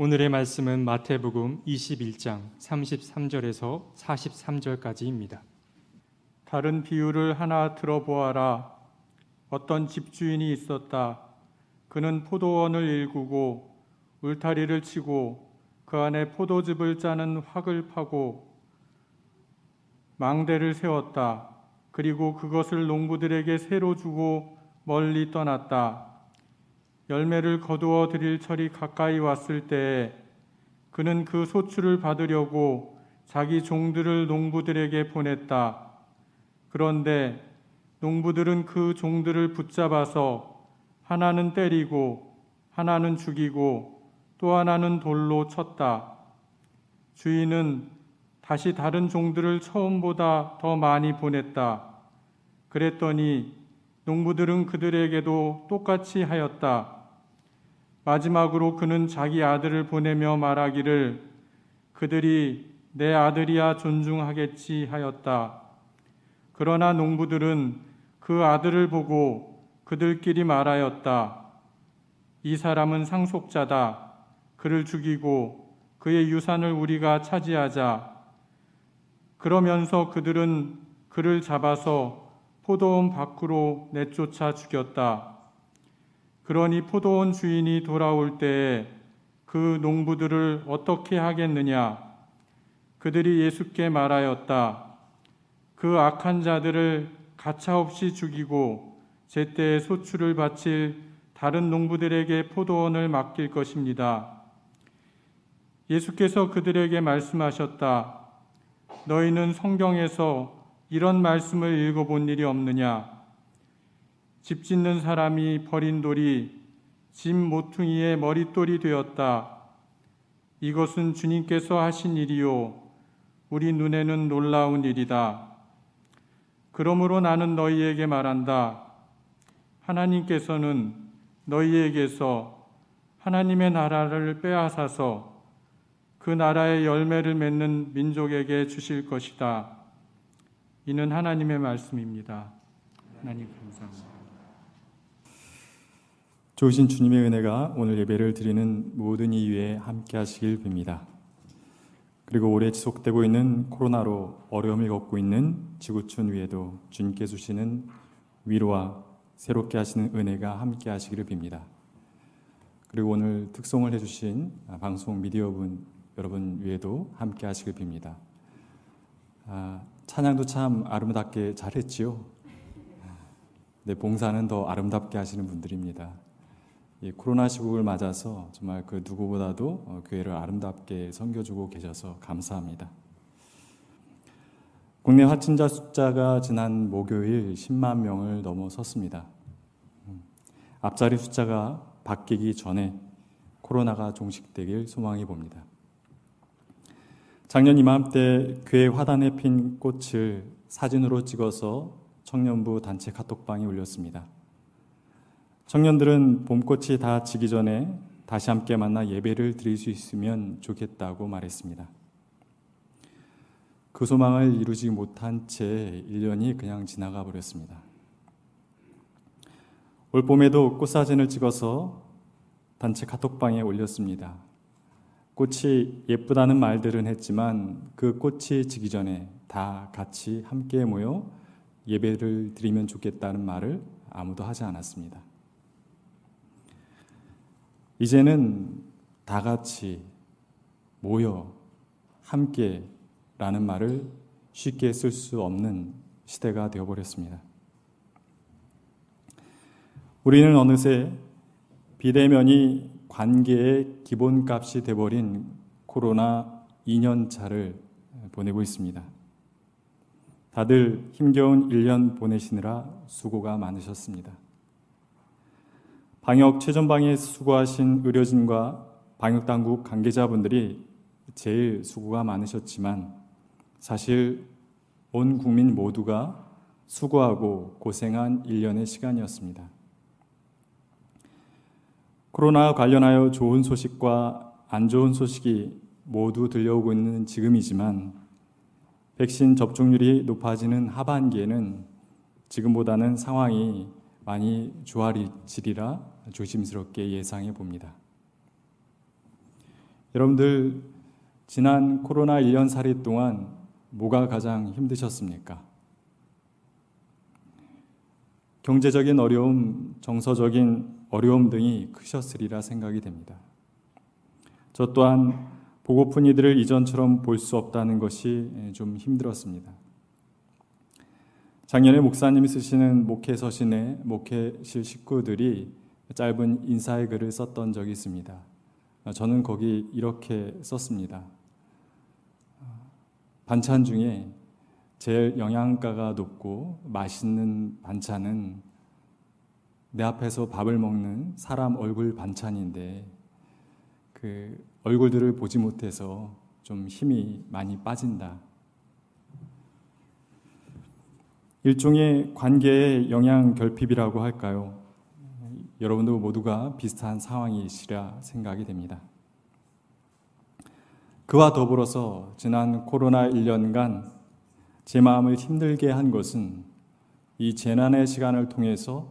오늘의 말씀은 마태복음 21장 33절에서 43절까지입니다. 다른 비유를 하나 들어보아라. 어떤 집주인이 있었다. 그는 포도원을 일구고 울타리를 치고 그 안에 포도즙을 짜는 확을 파고 망대를 세웠다. 그리고 그것을 농부들에게 새로 주고 멀리 떠났다. 열매를 거두어 드릴 철이 가까이 왔을 때에 그는 그 소출을 받으려고 자기 종들을 농부들에게 보냈다. 그런데 농부들은 그 종들을 붙잡아서 하나는 때리고 하나는 죽이고 또 하나는 돌로 쳤다. 주인은 다시 다른 종들을 처음보다 더 많이 보냈다. 그랬더니 농부들은 그들에게도 똑같이 하였다. 마지막으로 그는 자기 아들을 보내며 말하기를 그들이 내 아들이야 존중하겠지 하였다. 그러나 농부들은 그 아들을 보고 그들끼리 말하였다. 이 사람은 상속자다. 그를 죽이고 그의 유산을 우리가 차지하자. 그러면서 그들은 그를 잡아서 포도원 밖으로 내쫓아 죽였다. 그러니 포도원 주인이 돌아올 때에 그 농부들을 어떻게 하겠느냐? 그들이 예수께 말하였다. 그 악한 자들을 가차없이 죽이고 제때에 소출을 바칠 다른 농부들에게 포도원을 맡길 것입니다. 예수께서 그들에게 말씀하셨다. 너희는 성경에서 이런 말씀을 읽어본 일이 없느냐? 집 짓는 사람이 버린 돌이 집 모퉁이의 머릿돌이 되었다. 이것은 주님께서 하신 일이요. 우리 눈에는 놀라운 일이다. 그러므로 나는 너희에게 말한다. 하나님께서는 너희에게서 하나님의 나라를 빼앗아서 그 나라의 열매를 맺는 민족에게 주실 것이다. 이는 하나님의 말씀입니다. 하나님 감사합니다. 좋으신 주님의 은혜가 오늘 예배를 드리는 모든 이유에 함께 하시길 빕니다. 그리고 오래 지속되고 있는 코로나로 어려움을 겪고 있는 지구촌 위에도 주님께 주시는 위로와 새롭게 하시는 은혜가 함께 하시기를 빕니다. 그리고 오늘 특송을 해주신 방송 미디어분 여러분 위에도 함께 하시길 빕니다. 아, 찬양도 참 아름답게 잘했지요. 네, 봉사는 더 아름답게 하시는 분들입니다. 이 코로나 시국을 맞아서 정말 그 누구보다도 어, 교회를 아름답게 섬겨주고 계셔서 감사합니다. 국내 확진자 숫자가 지난 목요일 10만 명을 넘어섰습니다. 음, 앞자리 숫자가 바뀌기 전에 코로나가 종식되길 소망해 봅니다. 작년 이맘때 교회 화단에 핀 꽃을 사진으로 찍어서 청년부 단체 카톡방에 올렸습니다. 청년들은 봄꽃이 다 지기 전에 다시 함께 만나 예배를 드릴 수 있으면 좋겠다고 말했습니다. 그 소망을 이루지 못한 채 1년이 그냥 지나가 버렸습니다. 올 봄에도 꽃사진을 찍어서 단체 카톡방에 올렸습니다. 꽃이 예쁘다는 말들은 했지만 그 꽃이 지기 전에 다 같이 함께 모여 예배를 드리면 좋겠다는 말을 아무도 하지 않았습니다. 이제는 다 같이 모여 함께 라는 말을 쉽게 쓸 수 없는 시대가 되어버렸습니다. 우리는 어느새 비대면이 관계의 기본값이 되어버린 코로나 2년차를 보내고 있습니다. 다들 힘겨운 1년 보내시느라 수고가 많으셨습니다. 방역 최전방에 수고하신 의료진과 방역당국 관계자분들이 제일 수고가 많으셨지만 사실 온 국민 모두가 수고하고 고생한 1년의 시간이었습니다. 코로나 관련하여 좋은 소식과 안 좋은 소식이 모두 들려오고 있는 지금이지만 백신 접종률이 높아지는 하반기에는 지금보다는 상황이 많이 좋아지리라 조심스럽게 예상해 봅니다. 여러분들 지난 코로나 1년 살이 동안 뭐가 가장 힘드셨습니까? 경제적인 어려움, 정서적인 어려움 등이 크셨으리라 생각이 됩니다. 저 또한 보고픈 이들을 이전처럼 볼 수 없다는 것이 좀 힘들었습니다. 작년에 목사님이 쓰시는 목회 서신에 목회실 식구들이 짧은 인사의 글을 썼던 적이 있습니다. 저는 거기 이렇게 썼습니다. 반찬 중에 제일 영양가가 높고 맛있는 반찬은 내 앞에서 밥을 먹는 사람 얼굴 반찬인데 그 얼굴들을 보지 못해서 좀 힘이 많이 빠진다. 일종의 관계의 영향 결핍이라고 할까요? 여러분도 모두가 비슷한 상황이시라 생각이 됩니다. 그와 더불어서 지난 코로나 1년간 제 마음을 힘들게 한 것은 이 재난의 시간을 통해서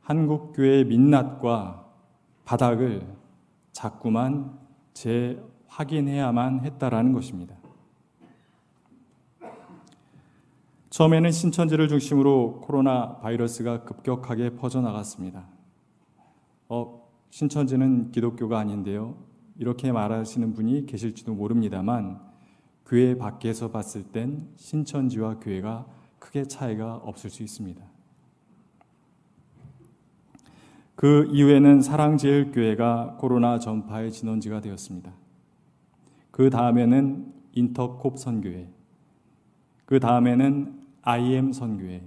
한국교회의 민낯과 바닥을 자꾸만 재확인해야만 했다라는 것입니다. 처음에는 신천지를 중심으로 코로나 바이러스가 급격하게 퍼져나갔습니다. 어, 신천지는 기독교가 아닌데요. 이렇게 말하시는 분이 계실지도 모릅니다만, 교회 밖에서 봤을 땐 신천지와 교회가 크게 차이가 없을 수 있습니다. 그 이후에는 사랑제일교회가 코로나 전파의 진원지가 되었습니다. 그 다음에는 인터콥 선교회, 그 다음에는 IM 선교회,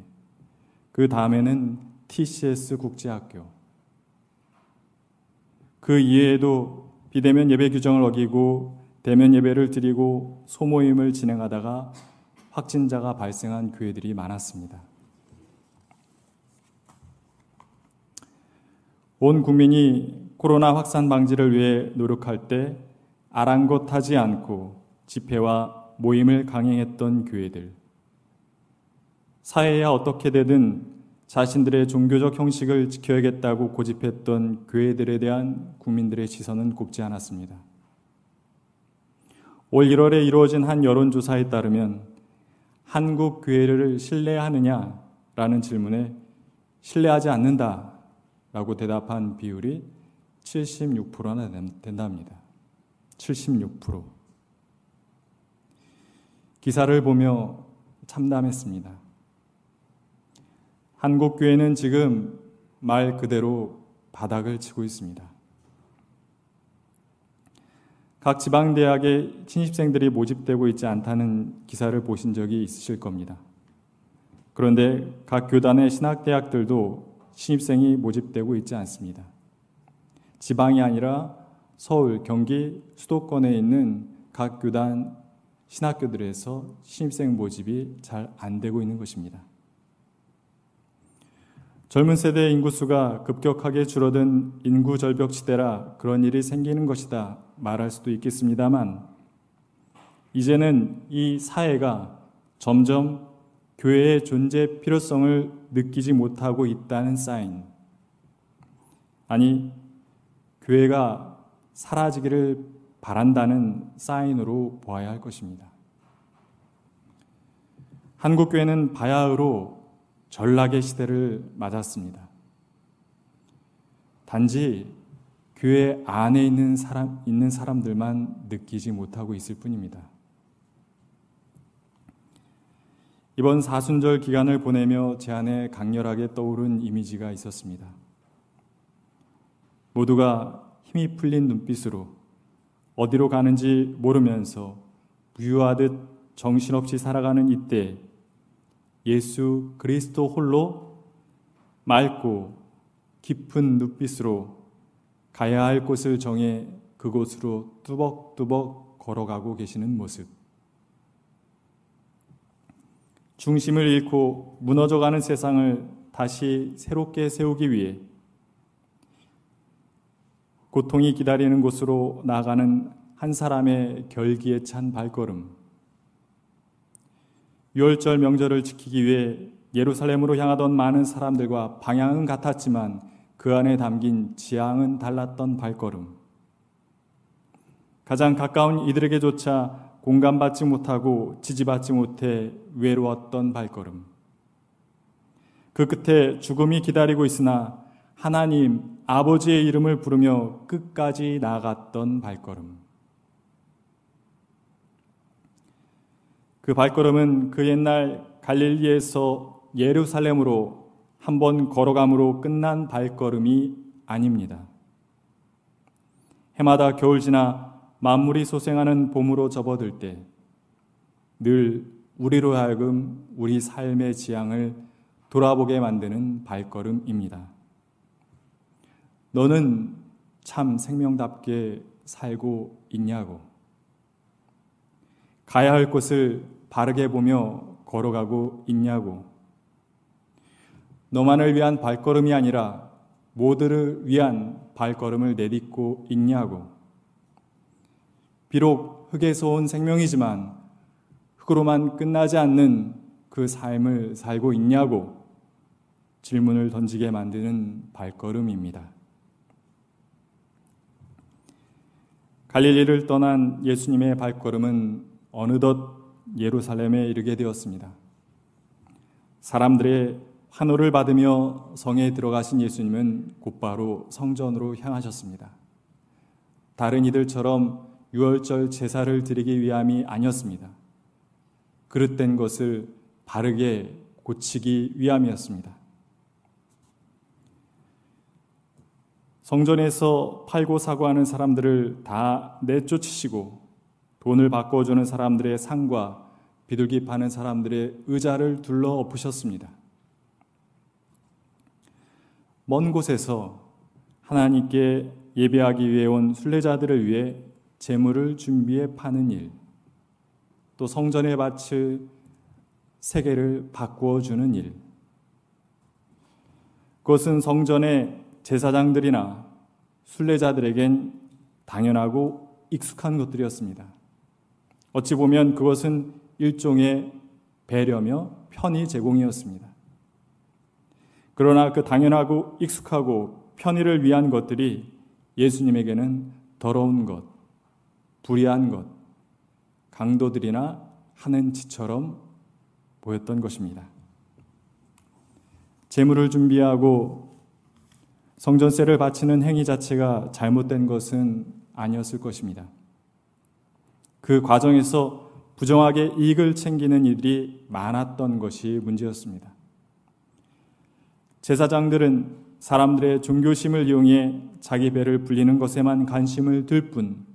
그 다음에는 TCS 국제학교, 그 이외에도 비대면 예배 규정을 어기고 대면 예배를 드리고 소모임을 진행하다가 확진자가 발생한 교회들이 많았습니다. 온 국민이 코로나 확산 방지를 위해 노력할 때 아랑곳하지 않고 집회와 모임을 강행했던 교회들. 사회야 어떻게 되든 자신들의 종교적 형식을 지켜야겠다고 고집했던 교회들에 대한 국민들의 시선은 곱지 않았습니다. 올 1월에 이루어진 한 여론조사에 따르면 한국 교회를 신뢰하느냐라는 질문에 신뢰하지 않는다 라고 대답한 비율이 76%나 된답니다. 76%. 기사를 보며 참담했습니다. 한국교회는 지금 말 그대로 바닥을 치고 있습니다. 각 지방대학에 신입생들이 모집되고 있지 않다는 기사를 보신 적이 있으실 겁니다. 그런데 각 교단의 신학대학들도 신입생이 모집되고 있지 않습니다. 지방이 아니라 서울, 경기, 수도권에 있는 각 교단 신학교들에서 신입생 모집이 잘 안 되고 있는 것입니다. 젊은 세대의 인구수가 급격하게 줄어든 인구 절벽 시대라 그런 일이 생기는 것이다 말할 수도 있겠습니다만 이제는 이 사회가 점점 교회의 존재 필요성을 느끼지 못하고 있다는 사인. 아니, 교회가 사라지기를 바란다는 사인으로 보아야 할 것입니다. 한국교회는 바야흐로 전락의 시대를 맞았습니다. 단지 교회 안에 있는 사람, 있는 사람들만 느끼지 못하고 있을 뿐입니다. 이번 사순절 기간을 보내며 제 안에 강렬하게 떠오른 이미지가 있었습니다. 모두가 힘이 풀린 눈빛으로 어디로 가는지 모르면서 부유하듯 정신없이 살아가는 이때 예수 그리스도 홀로 맑고 깊은 눈빛으로 가야 할 곳을 정해 그곳으로 뚜벅뚜벅 걸어가고 계시는 모습. 중심을 잃고 무너져가는 세상을 다시 새롭게 세우기 위해 고통이 기다리는 곳으로 나아가는 한 사람의 결기에 찬 발걸음. 6월절 명절을 지키기 위해 예루살렘으로 향하던 많은 사람들과 방향은 같았지만 그 안에 담긴 지향은 달랐던 발걸음. 가장 가까운 이들에게조차 공감받지 못하고 지지받지 못해 외로웠던 발걸음. 그 끝에 죽음이 기다리고 있으나 하나님 아버지의 이름을 부르며 끝까지 나갔던 발걸음. 그 발걸음은 그 옛날 갈릴리에서 예루살렘으로 한 번 걸어감으로 끝난 발걸음이 아닙니다. 해마다 겨울 지나 만물이 소생하는 봄으로 접어들 때 늘 우리로 하여금 우리 삶의 지향을 돌아보게 만드는 발걸음입니다. 너는 참 생명답게 살고 있냐고. 가야 할 곳을 바르게 보며 걸어가고 있냐고. 너만을 위한 발걸음이 아니라 모두를 위한 발걸음을 내딛고 있냐고. 비록 흙에서 온 생명이지만 흙으로만 끝나지 않는 그 삶을 살고 있냐고 질문을 던지게 만드는 발걸음입니다. 갈릴리를 떠난 예수님의 발걸음은 어느덧 예루살렘에 이르게 되었습니다. 사람들의 환호를 받으며 성에 들어가신 예수님은 곧바로 성전으로 향하셨습니다. 다른 이들처럼 유월절 제사를 드리기 위함이 아니었습니다. 그릇된 것을 바르게 고치기 위함이었습니다. 성전에서 팔고 사고 하는 사람들을 다 내쫓으시고 돈을 바꿔주는 사람들의 상과 비둘기 파는 사람들의 의자를 둘러 엎으셨습니다. 먼 곳에서 하나님께 예배하기 위해 온 순례자들을 위해 재물을 준비해 파는 일, 또 성전에 바칠 세계를 바꾸어 주는 일. 그것은 성전의 제사장들이나 순례자들에겐 당연하고 익숙한 것들이었습니다. 어찌 보면 그것은 일종의 배려며 편의 제공이었습니다. 그러나 그 당연하고 익숙하고 편의를 위한 것들이 예수님에게는 더러운 것, 불의한 것, 강도들이나 하는 짓처럼 보였던 것입니다. 재물을 준비하고 성전세를 바치는 행위 자체가 잘못된 것은 아니었을 것입니다. 그 과정에서 부정하게 이익을 챙기는 일이 많았던 것이 문제였습니다. 제사장들은 사람들의 종교심을 이용해 자기 배를 불리는 것에만 관심을 들 뿐,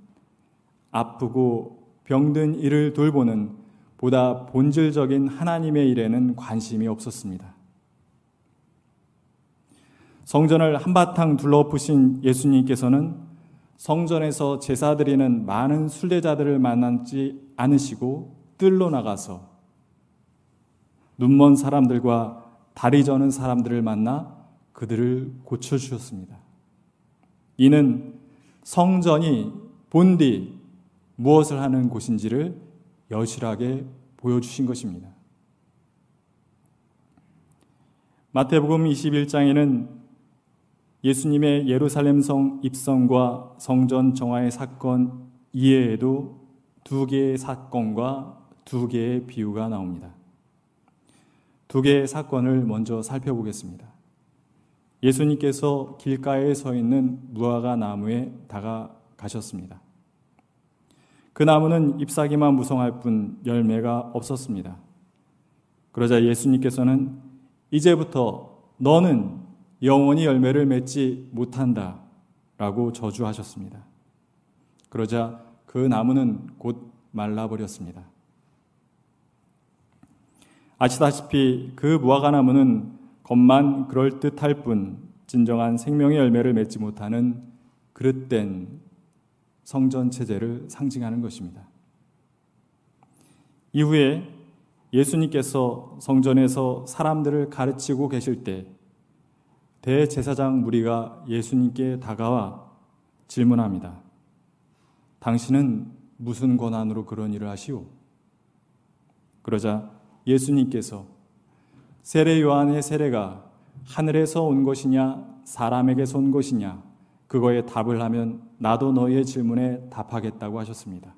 아프고 병든 이를 돌보는 보다 본질적인 하나님의 일에는 관심이 없었습니다. 성전을 한바탕 둘러푸신 예수님께서는 성전에서 제사 드리는 많은 순례자들을 만나지 않으시고 뜰로 나가서 눈먼 사람들과 다리 저는 사람들을 만나 그들을 고쳐주셨습니다. 이는 성전이 본디 무엇을 하는 곳인지를 여실하게 보여주신 것입니다. 마태복음 21장에는 예수님의 예루살렘 성 입성과 성전 정화의 사건 이외에도 두 개의 사건과 두 개의 비유가 나옵니다. 두 개의 사건을 먼저 살펴보겠습니다. 예수님께서 길가에 서 있는 무화과 나무에 다가가셨습니다. 그 나무는 잎사귀만 무성할 뿐 열매가 없었습니다. 그러자 예수님께서는 이제부터 너는 영원히 열매를 맺지 못한다 라고 저주하셨습니다. 그러자 그 나무는 곧 말라버렸습니다. 아시다시피 그 무화과 나무는 겉만 그럴듯할 뿐 진정한 생명의 열매를 맺지 못하는 그릇된 성전 체제를 상징하는 것입니다. 이후에 예수님께서 성전에서 사람들을 가르치고 계실 때 대제사장 무리가 예수님께 다가와 질문합니다. 당신은 무슨 권한으로 그런 일을 하시오? 그러자 예수님께서 세례 요한의 세례가 하늘에서 온 것이냐 사람에게서 온 것이냐 그거에 답을 하면 나도 너희의 질문에 답하겠다고 하셨습니다.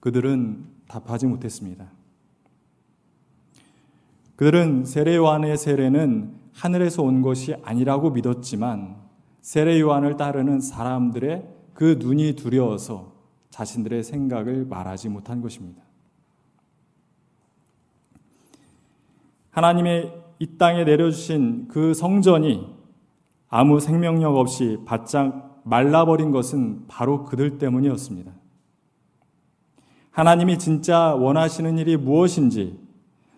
그들은 답하지 못했습니다. 그들은 세례 요한의 세례는 하늘에서 온 것이 아니라고 믿었지만 세례 요한을 따르는 사람들의 그 눈이 두려워서 자신들의 생각을 말하지 못한 것입니다. 하나님의 이 땅에 내려주신 그 성전이 아무 생명력 없이 바짝 말라버린 것은 바로 그들 때문이었습니다. 하나님이 진짜 원하시는 일이 무엇인지,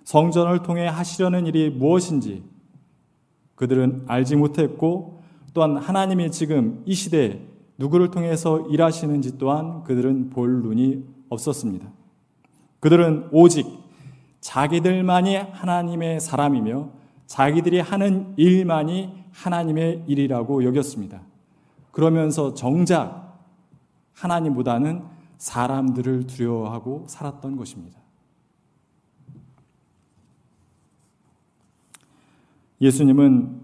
성전을 통해 하시려는 일이 무엇인지 그들은 알지 못했고 또한 하나님이 지금 이 시대에 누구를 통해서 일하시는지 또한 그들은 볼 눈이 없었습니다. 그들은 오직 자기들만이 하나님의 사람이며 자기들이 하는 일만이 하나님의 일이라고 여겼습니다. 그러면서 정작 하나님보다는 사람들을 두려워하고 살았던 것입니다. 예수님은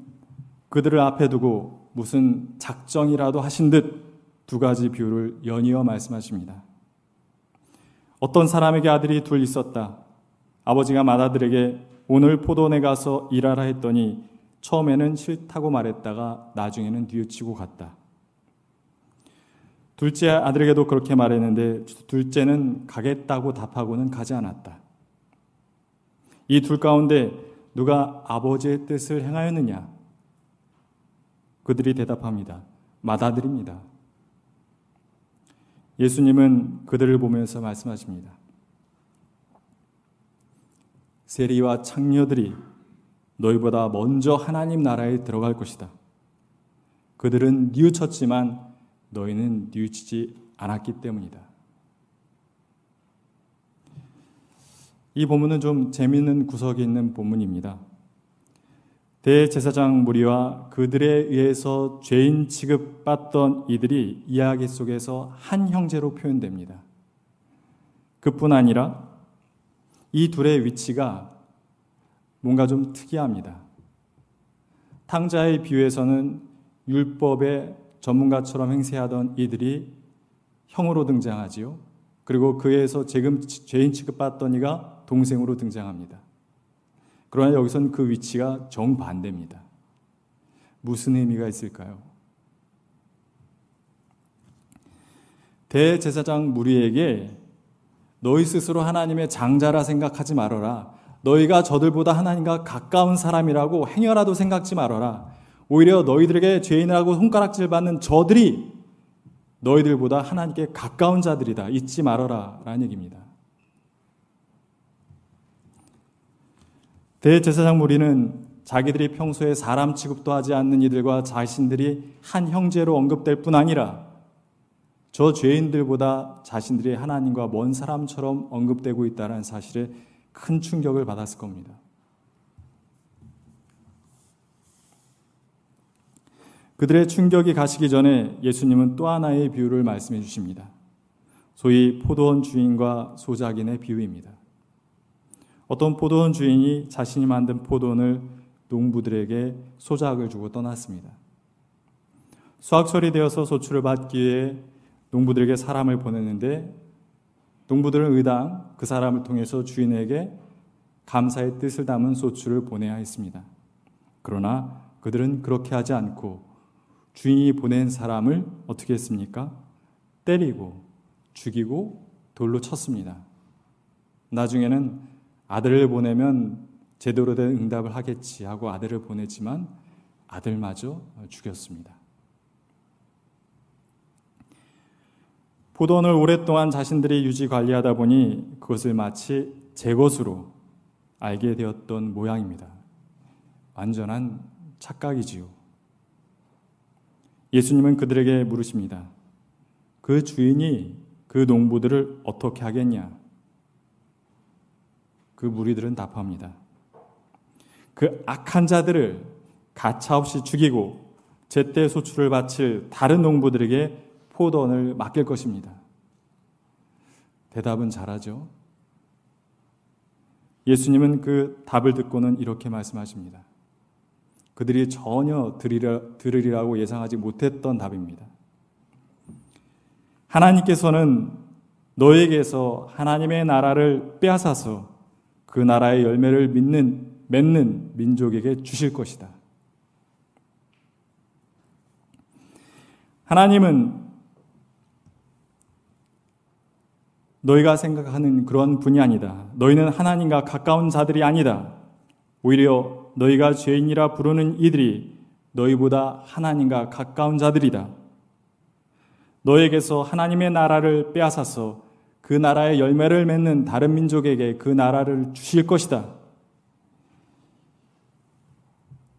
그들을 앞에 두고 무슨 작정이라도 하신 듯 두 가지 비유를 연이어 말씀하십니다. 어떤 사람에게 아들이 둘 있었다. 아버지가 맏아들에게 오늘 포도원에 가서 일하라 했더니 처음에는 싫다고 말했다가 나중에는 뉘우치고 갔다. 둘째 아들에게도 그렇게 말했는데 둘째는 가겠다고 답하고는 가지 않았다. 이 둘 가운데 누가 아버지의 뜻을 행하였느냐? 그들이 대답합니다. 맏아들입니다. 예수님은 그들을 보면서 말씀하십니다. 세리와 창녀들이 너희보다 먼저 하나님 나라에 들어갈 것이다. 그들은 뉘우쳤지만 너희는 뉘우치지 않았기 때문이다. 이 본문은 좀 재미있는 구석이 있는 본문입니다. 대제사장 무리와 그들에 의해서 죄인 취급받던 이들이 이야기 속에서 한 형제로 표현됩니다. 그뿐 아니라 이 둘의 위치가 뭔가 좀 특이합니다. 탕자의 비유에서는 율법의 전문가처럼 행세하던 이들이 형으로 등장하지요. 그리고 그에서 죄인 취급받던 이가 동생으로 등장합니다. 그러나 여기선 그 위치가 정반대입니다. 무슨 의미가 있을까요? 대제사장 무리에게 너희 스스로 하나님의 장자라 생각하지 말아라. 너희가 저들보다 하나님과 가까운 사람이라고 행여라도 생각지 말아라. 오히려 너희들에게 죄인이라고 손가락질 받는 저들이 너희들보다 하나님께 가까운 자들이다. 잊지 말아라. 라는 얘기입니다. 대제사장 무리는 자기들이 평소에 사람 취급도 하지 않는 이들과 자신들이 한 형제로 언급될 뿐 아니라 저 죄인들보다 자신들이 하나님과 먼 사람처럼 언급되고 있다는 사실에 큰 충격을 받았을 겁니다. 그들의 충격이 가시기 전에 예수님은 또 하나의 비유를 말씀해 주십니다. 소위 포도원 주인과 소작인의 비유입니다. 어떤 포도원 주인이 자신이 만든 포도원을 농부들에게 소작을 주고 떠났습니다. 수확철이 되어서 소출을 받기 위해 농부들에게 사람을 보냈는데 농부들은 의당 그 사람을 통해서 주인에게 감사의 뜻을 담은 소출을 보내야 했습니다. 그러나 그들은 그렇게 하지 않고 주인이 보낸 사람을 어떻게 했습니까? 때리고 죽이고 돌로 쳤습니다. 나중에는 아들을 보내면 제대로 된 응답을 하겠지 하고 아들을 보냈지만 아들마저 죽였습니다. 포도원을 오랫동안 자신들이 유지 관리하다 보니 그것을 마치 제 것으로 알게 되었던 모양입니다. 완전한 착각이지요. 예수님은 그들에게 물으십니다. 그 주인이 그 농부들을 어떻게 하겠냐? 그 무리들은 답합니다. 그 악한 자들을 가차없이 죽이고 제때 소출을 바칠 다른 농부들에게 포도원을 맡길 것입니다. 대답은 잘하죠. 예수님은 그 답을 듣고는 이렇게 말씀하십니다. 그들이 전혀 들으리라, 들으리라고 예상하지 못했던 답입니다. 하나님께서는 너에게서 하나님의 나라를 빼앗아서 그 나라의 열매를 믿는 맺는 민족에게 주실 것이다. 하나님은 너희가 생각하는 그런 분이 아니다. 너희는 하나님과 가까운 자들이 아니다. 오히려 너희가 죄인이라 부르는 이들이 너희보다 하나님과 가까운 자들이다. 너에게서 하나님의 나라를 빼앗아서 그 나라의 열매를 맺는 다른 민족에게 그 나라를 주실 것이다.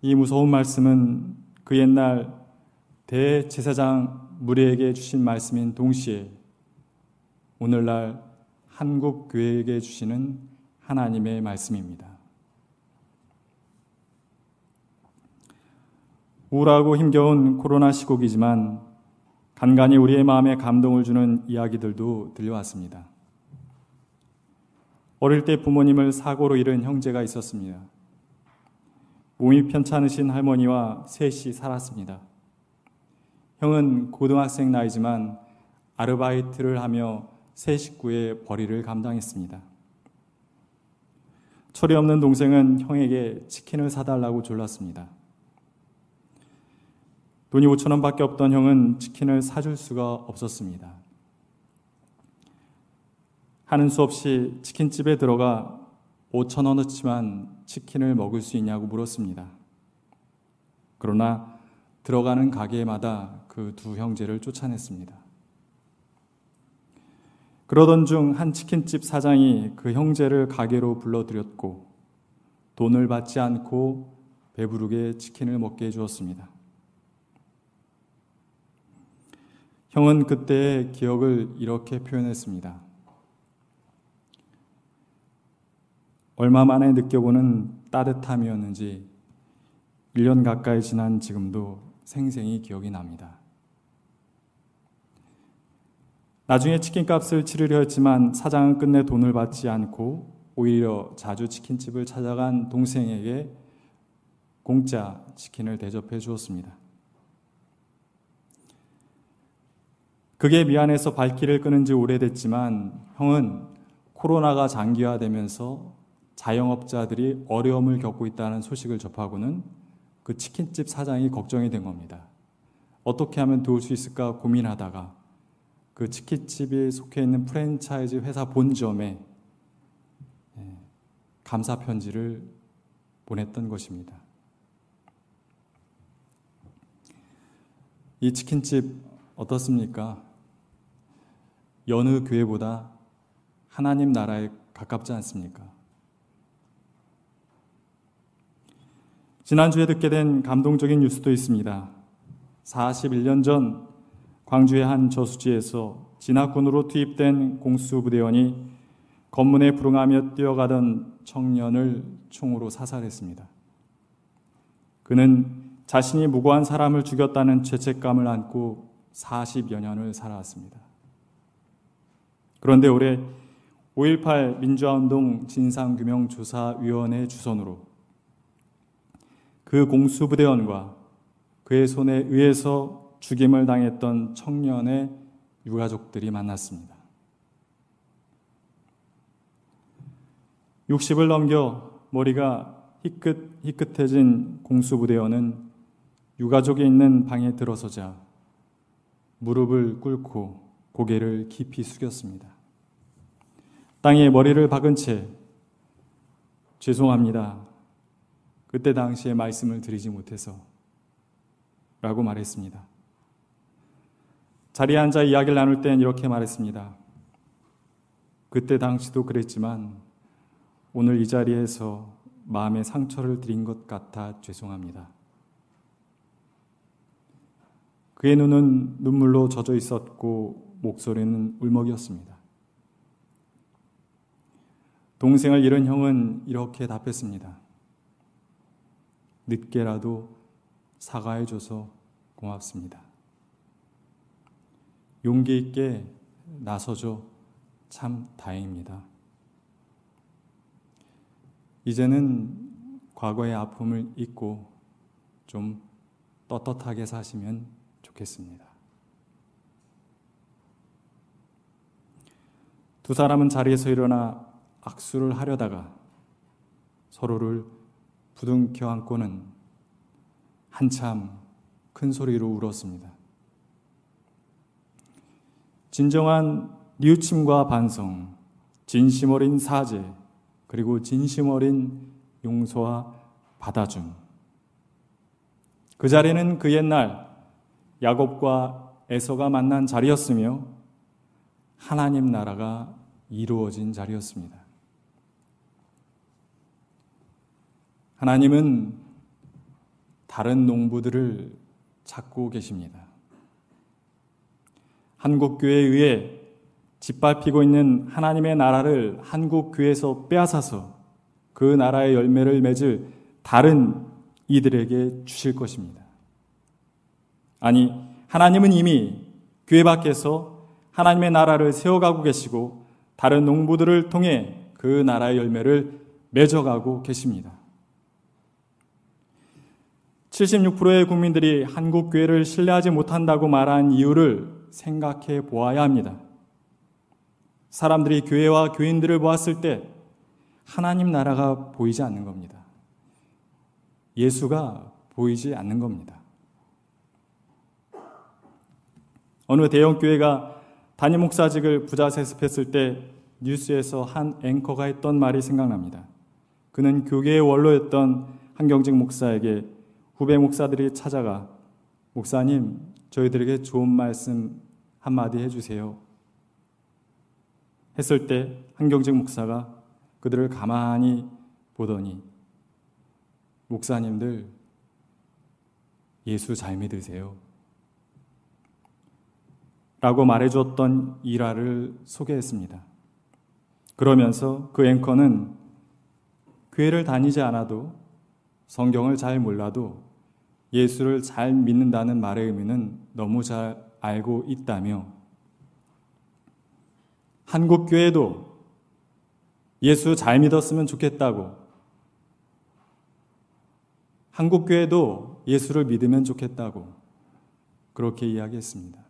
이 무서운 말씀은 그 옛날 대제사장 무리에게 주신 말씀인 동시에 오늘날 한국 교회에게 주시는 하나님의 말씀입니다. 우울하고 힘겨운 코로나 시국이지만 간간히 우리의 마음에 감동을 주는 이야기들도 들려왔습니다. 어릴 때 부모님을 사고로 잃은 형제가 있었습니다. 몸이 편찮으신 할머니와 셋이 살았습니다. 형은 고등학생 나이지만 아르바이트를 하며 세 식구의 벌이를 감당했습니다. 철이 없는 동생은 형에게 치킨을 사달라고 졸랐습니다. 돈이 5천 원밖에 없던 형은 치킨을 사줄 수가 없었습니다. 하는 수 없이 치킨집에 들어가 5천 원어치만 치킨을 먹을 수 있냐고 물었습니다. 그러나 들어가는 가게마다 그 두 형제를 쫓아냈습니다. 그러던 중 한 치킨집 사장이 그 형제를 가게로 불러들였고 돈을 받지 않고 배부르게 치킨을 먹게 해주었습니다. 형은 그때의 기억을 이렇게 표현했습니다. 얼마 만에 느껴보는 따뜻함이었는지 1년 가까이 지난 지금도 생생히 기억이 납니다. 나중에 치킨값을 치르려 했지만 사장은 끝내 돈을 받지 않고 오히려 자주 치킨집을 찾아간 동생에게 공짜 치킨을 대접해 주었습니다. 그게 미안해서 발길을 끄는 지 오래됐지만 형은 코로나가 장기화되면서 자영업자들이 어려움을 겪고 있다는 소식을 접하고는 그 치킨집 사장이 걱정이 된 겁니다. 어떻게 하면 도울 수 있을까 고민하다가 그 치킨집이 속해 있는 프랜차이즈 회사 본점에 예, 감사 편지를 보냈던 것입니다. 이 치킨집 어떻습니까? 여느 교회보다 하나님 나라에 가깝지 않습니까? 지난주에 듣게 된 감동적인 뉴스도 있습니다. 41년 전 광주의 한 저수지에서 진학군으로 투입된 공수부대원이 검문에 불응하며 뛰어가던 청년을 총으로 사살했습니다. 그는 자신이 무고한 사람을 죽였다는 죄책감을 안고 40여 년을 살아왔습니다. 그런데 올해 5.18 민주화운동 진상규명조사위원회 주선으로 그 공수부대원과 그의 손에 의해서 죽임을 당했던 청년의 유가족들이 만났습니다. 60을 넘겨 머리가 희끗, 희끗해진 공수부대원은 유가족이 있는 방에 들어서자 무릎을 꿇고 고개를 깊이 숙였습니다. 땅에 머리를 박은 채 죄송합니다. 그때 당시에 말씀을 드리지 못해서 라고 말했습니다. 자리에 앉아 이야기를 나눌 땐 이렇게 말했습니다. 그때 당시도 그랬지만 오늘 이 자리에서 마음의 상처를 드린 것 같아 죄송합니다. 그의 눈은 눈물로 젖어 있었고 목소리는 울먹이었습니다. 동생을 잃은 형은 이렇게 답했습니다. 늦게라도 사과해줘서 고맙습니다. 용기 있게 나서줘 참 다행입니다. 이제는 과거의 아픔을 잊고 좀 떳떳하게 사시면 좋겠습니다. 두 사람은 자리에서 일어나 악수를 하려다가 서로를 부둥켜 안고는 한참 큰 소리로 울었습니다. 진정한 뉘우침과 반성, 진심 어린 사죄, 그리고 진심 어린 용서와 받아줌. 그 자리는 그 옛날 야곱과 에서가 만난 자리였으며 하나님 나라가 이루어진 자리였습니다. 하나님은 다른 농부들을 찾고 계십니다. 한국교회에 의해 짓밟히고 있는 하나님의 나라를 한국교회에서 빼앗아서 그 나라의 열매를 맺을 다른 이들에게 주실 것입니다. 아니, 하나님은 이미 교회 밖에서 하나님의 나라를 세워가고 계시고 다른 농부들을 통해 그 나라의 열매를 맺어가고 계십니다. 76%의 국민들이 한국 교회를 신뢰하지 못한다고 말한 이유를 생각해 보아야 합니다. 사람들이 교회와 교인들을 보았을 때 하나님 나라가 보이지 않는 겁니다. 예수가 보이지 않는 겁니다. 어느 대형 교회가 담임 목사직을 부자 세습했을 때 뉴스에서 한 앵커가 했던 말이 생각납니다. 그는 교계의 원로였던 한경직 목사에게 후배 목사들이 찾아가 목사님 저희들에게 좋은 말씀 한마디 해주세요. 했을 때 한경직 목사가 그들을 가만히 보더니 목사님들 예수 잘 믿으세요. 라고 말해주었던 일화를 소개했습니다. 그러면서 그 앵커는 교회를 다니지 않아도 성경을 잘 몰라도 예수를 잘 믿는다는 말의 의미는 너무 잘 알고 있다며 한국 교회도 예수 잘 믿었으면 좋겠다고 한국 교회도 예수를 믿으면 좋겠다고 그렇게 이야기했습니다.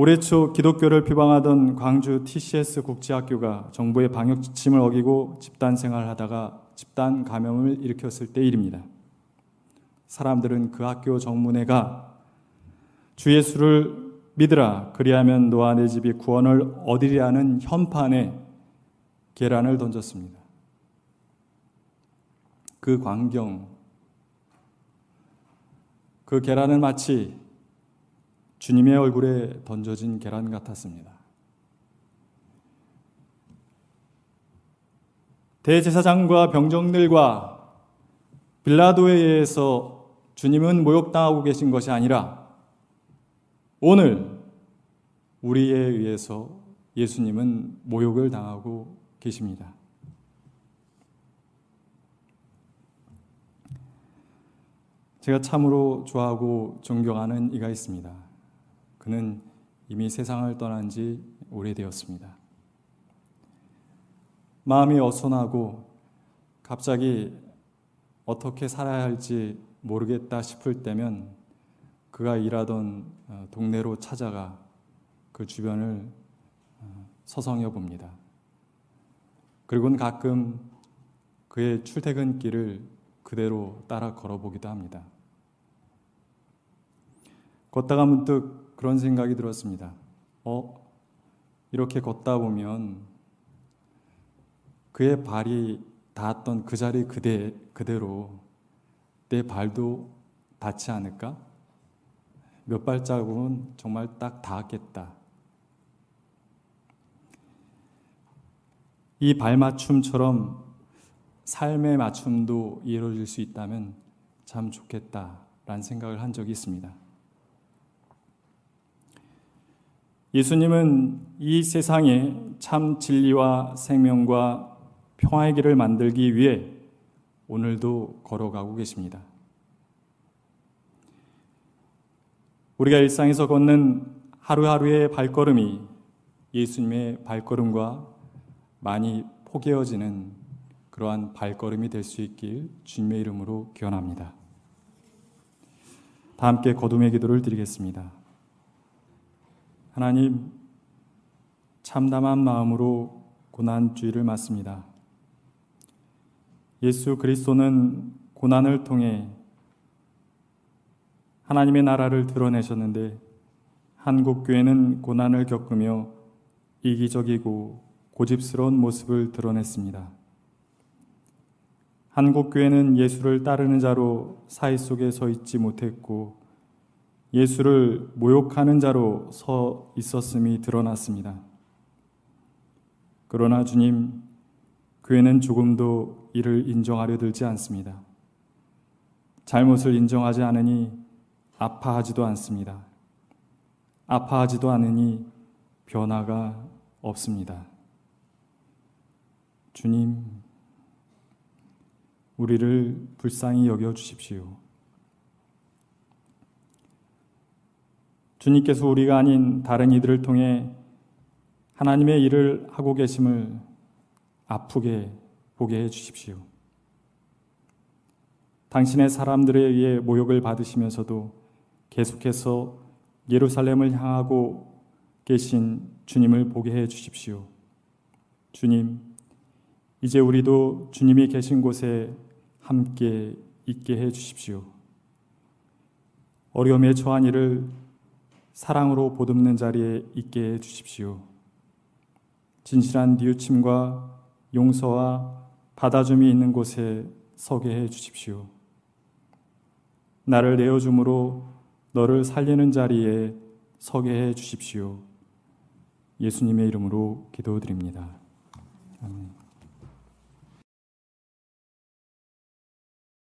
올해 초 기독교를 비방하던 광주 TCS 국제학교가 정부의 방역 지침을 어기고 집단 생활하다가 집단 감염을 일으켰을 때 일입니다. 사람들은 그 학교 정문에가 주 예수를 믿으라 그리하면 너와 내 집이 구원을 얻으리라는 현판에 계란을 던졌습니다. 그 광경 그 계란은 마치 주님의 얼굴에 던져진 계란 같았습니다. 대제사장과 병정들과 빌라도에 의해서 주님은 모욕당하고 계신 것이 아니라 오늘 우리에 의해서 예수님은 모욕을 당하고 계십니다. 제가 참으로 좋아하고 존경하는 이가 있습니다. 그는 이미 세상을 떠난 지 오래되었습니다. 마음이 어선하고 갑자기 어떻게 살아야 할지 모르겠다 싶을 때면 그가 일하던 어, 동네로 찾아가 그 주변을 어, 서성여 봅니다. 그리고는 가끔 그의 출퇴근길을 그대로 따라 걸어보기도 합니다. 걷다가 문득 그런 생각이 들었습니다. 어, 이렇게 걷다 보면 그의 발이 닿았던 그 자리 그대, 그대로 내 발도 닿지 않을까? 몇 발자국은 정말 딱 닿았겠다. 이 발맞춤처럼 삶의 맞춤도 이루어질 수 있다면 참 좋겠다라는 생각을 한 적이 있습니다. 예수님은 이 세상에 참 진리와 생명과 평화의 길을 만들기 위해 오늘도 걸어가고 계십니다. 우리가 일상에서 걷는 하루하루의 발걸음이 예수님의 발걸음과 많이 포개어지는 그러한 발걸음이 될 수 있길 주님의 이름으로 기원합니다. 다 함께 거둠의 기도를 드리겠습니다. 하나님, 참담한 마음으로 고난주의를 맞습니다. 예수 그리스도는 고난을 통해 하나님의 나라를 드러내셨는데 한국 교회는 고난을 겪으며 이기적이고 고집스러운 모습을 드러냈습니다. 한국 교회는 예수를 따르는 자로 사회 속에 서 있지 못했고 예수를 모욕하는 자로 서 있었음이 드러났습니다. 그러나 주님, 교회는 조금도 이를 인정하려 들지 않습니다. 잘못을 인정하지 않으니 아파하지도 않습니다. 아파하지도 않으니 변화가 없습니다. 주님, 우리를 불쌍히 여겨 주십시오. 주님께서 우리가 아닌 다른 이들을 통해 하나님의 일을 하고 계심을 아프게 보게 해 주십시오. 당신의 사람들에 의해 모욕을 받으시면서도 계속해서 예루살렘을 향하고 계신 주님을 보게 해 주십시오. 주님, 이제 우리도 주님이 계신 곳에 함께 있게 해 주십시오. 어려움에 처한 이를 사랑으로 보듬는 자리에 있게 해 주십시오. 진실한 뉘우침과 용서와 받아줌이 있는 곳에 서게 해 주십시오. 나를 내어줌으로 너를 살리는 자리에 서게 해 주십시오. 예수님의 이름으로 기도드립니다. 아멘.